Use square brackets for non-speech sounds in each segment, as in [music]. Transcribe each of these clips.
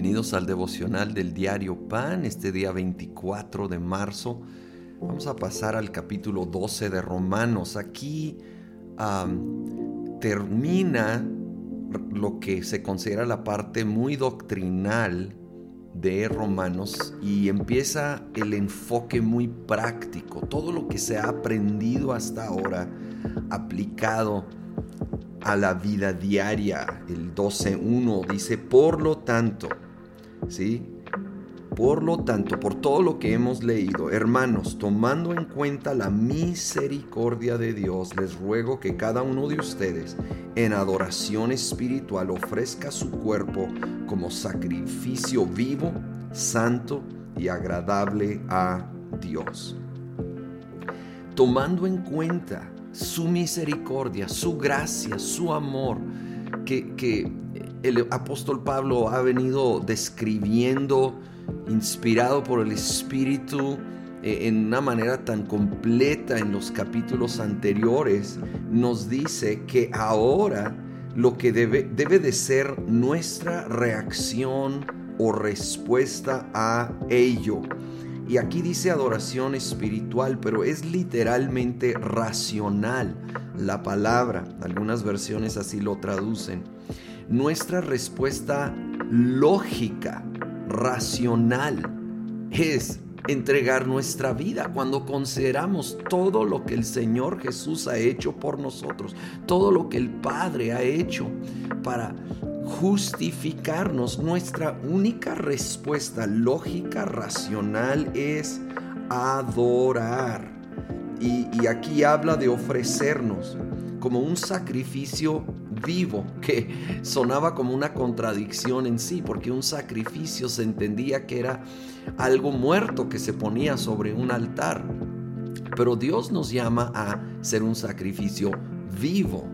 Bienvenidos al devocional del diario Pan, este día 24 de marzo. Vamos a pasar al capítulo 12 de Romanos. Aquí termina lo que se considera la parte muy doctrinal de Romanos y empieza el enfoque muy práctico, todo lo que se ha aprendido hasta ahora aplicado a la vida diaria. El 12.1 dice, por lo tanto, ¿sí? Por lo tanto, por todo lo que hemos leído, hermanos, tomando en cuenta la misericordia de Dios, les ruego que cada uno de ustedes en adoración espiritual ofrezca su cuerpo como sacrificio vivo, santo y agradable a Dios. Tomando en cuenta su misericordia, su gracia, su amor, que, el apóstol Pablo ha venido describiendo, inspirado por el Espíritu, eh, en una manera tan completa en los capítulos anteriores, nos dice que ahora lo que debe, debe de ser nuestra reacción o respuesta a ello y aquí dice adoración espiritual, pero es literalmente racional la palabra. Algunas versiones así lo traducen. Nuestra respuesta lógica, racional, es entregar nuestra vida cuando consideramos todo lo que el Señor Jesús ha hecho por nosotros, todo lo que el Padre ha hecho para justificarnos. Nuestra única respuesta lógica, racional, es adorar. Y, aquí habla de ofrecernos como un sacrificio vivo, que sonaba como una contradicción en sí, porque un sacrificio se entendía que era algo muerto que se ponía sobre un altar. Pero Dios nos llama a ser un sacrificio vivo,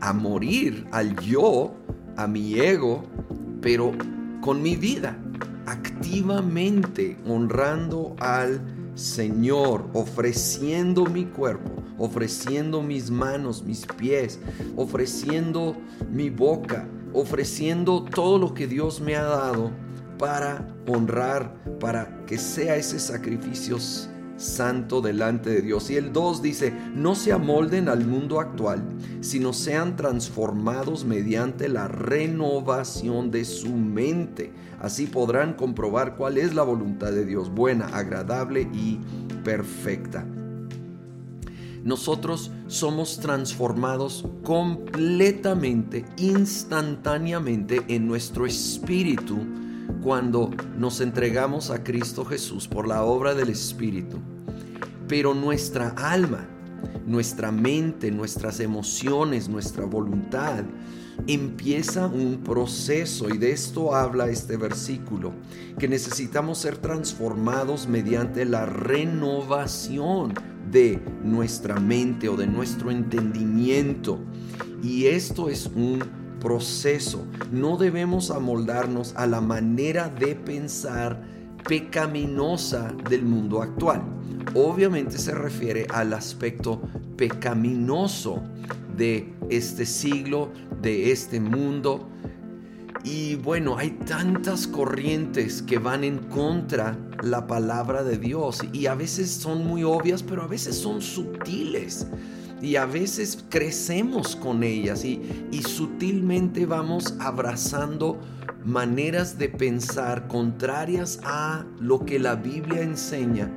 a morir al yo a mi ego, pero con mi vida, activamente honrando al Señor, ofreciendo mi cuerpo, ofreciendo mis manos, mis pies, ofreciendo mi boca, ofreciendo todo lo que Dios me ha dado para honrar, para que sea ese sacrificio santo delante de Dios. Y el 2 dice, no se amolden al mundo actual, sino sean transformados mediante la renovación de su mente. Así podrán comprobar cuál es la voluntad de Dios, buena, agradable y perfecta. Nosotros somos transformados completamente, instantáneamente en nuestro espíritu cuando nos entregamos a Cristo Jesús por la obra del Espíritu. Pero nuestra alma, nuestra mente, nuestras emociones, nuestra voluntad, empieza un proceso y de esto habla este versículo, que necesitamos ser transformados mediante la renovación de nuestra mente o de nuestro entendimiento. Y esto es un proceso. No debemos amoldarnos a la manera de pensar pecaminosa del mundo actual. Obviamente se refiere al aspecto pecaminoso de este siglo, de este mundo. Y bueno, hay tantas corrientes que van en contra la palabra de Dios y a veces son muy obvias, pero a veces son sutiles y a veces crecemos con ellas y, sutilmente vamos abrazando maneras de pensar contrarias a lo que la Biblia enseña.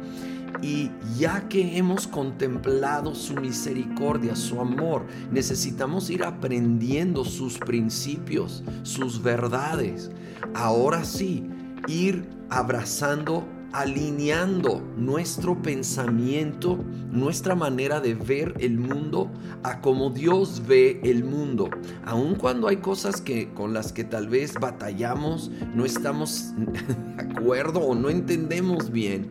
Y ya que hemos contemplado su misericordia, su amor, necesitamos ir aprendiendo sus principios, sus verdades. Ahora sí, ir abrazando alineando nuestro pensamiento, nuestra manera de ver el mundo a como Dios ve el mundo. Aun cuando hay cosas que con las que tal vez batallamos, no estamos [laughs] de acuerdo o no entendemos bien,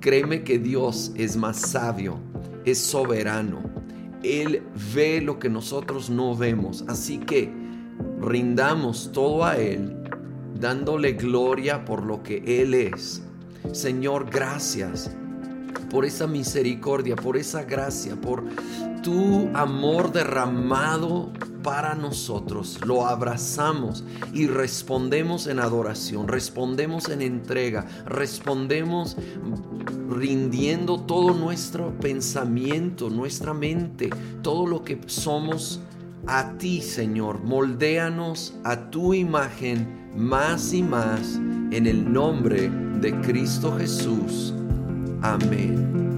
créeme que Dios es más sabio, es soberano. Él ve lo que nosotros no vemos, así que rindamos todo a Él, dándole gloria por lo que Él es Señor, gracias por esa misericordia, por esa gracia, por tu amor derramado para nosotros. Lo abrazamos y respondemos en adoración, respondemos en entrega, respondemos rindiendo todo nuestro pensamiento, nuestra mente, todo lo que somos a ti, Señor. Moldéanos a tu imagen más y más en el nombre de Cristo Jesús. Amén.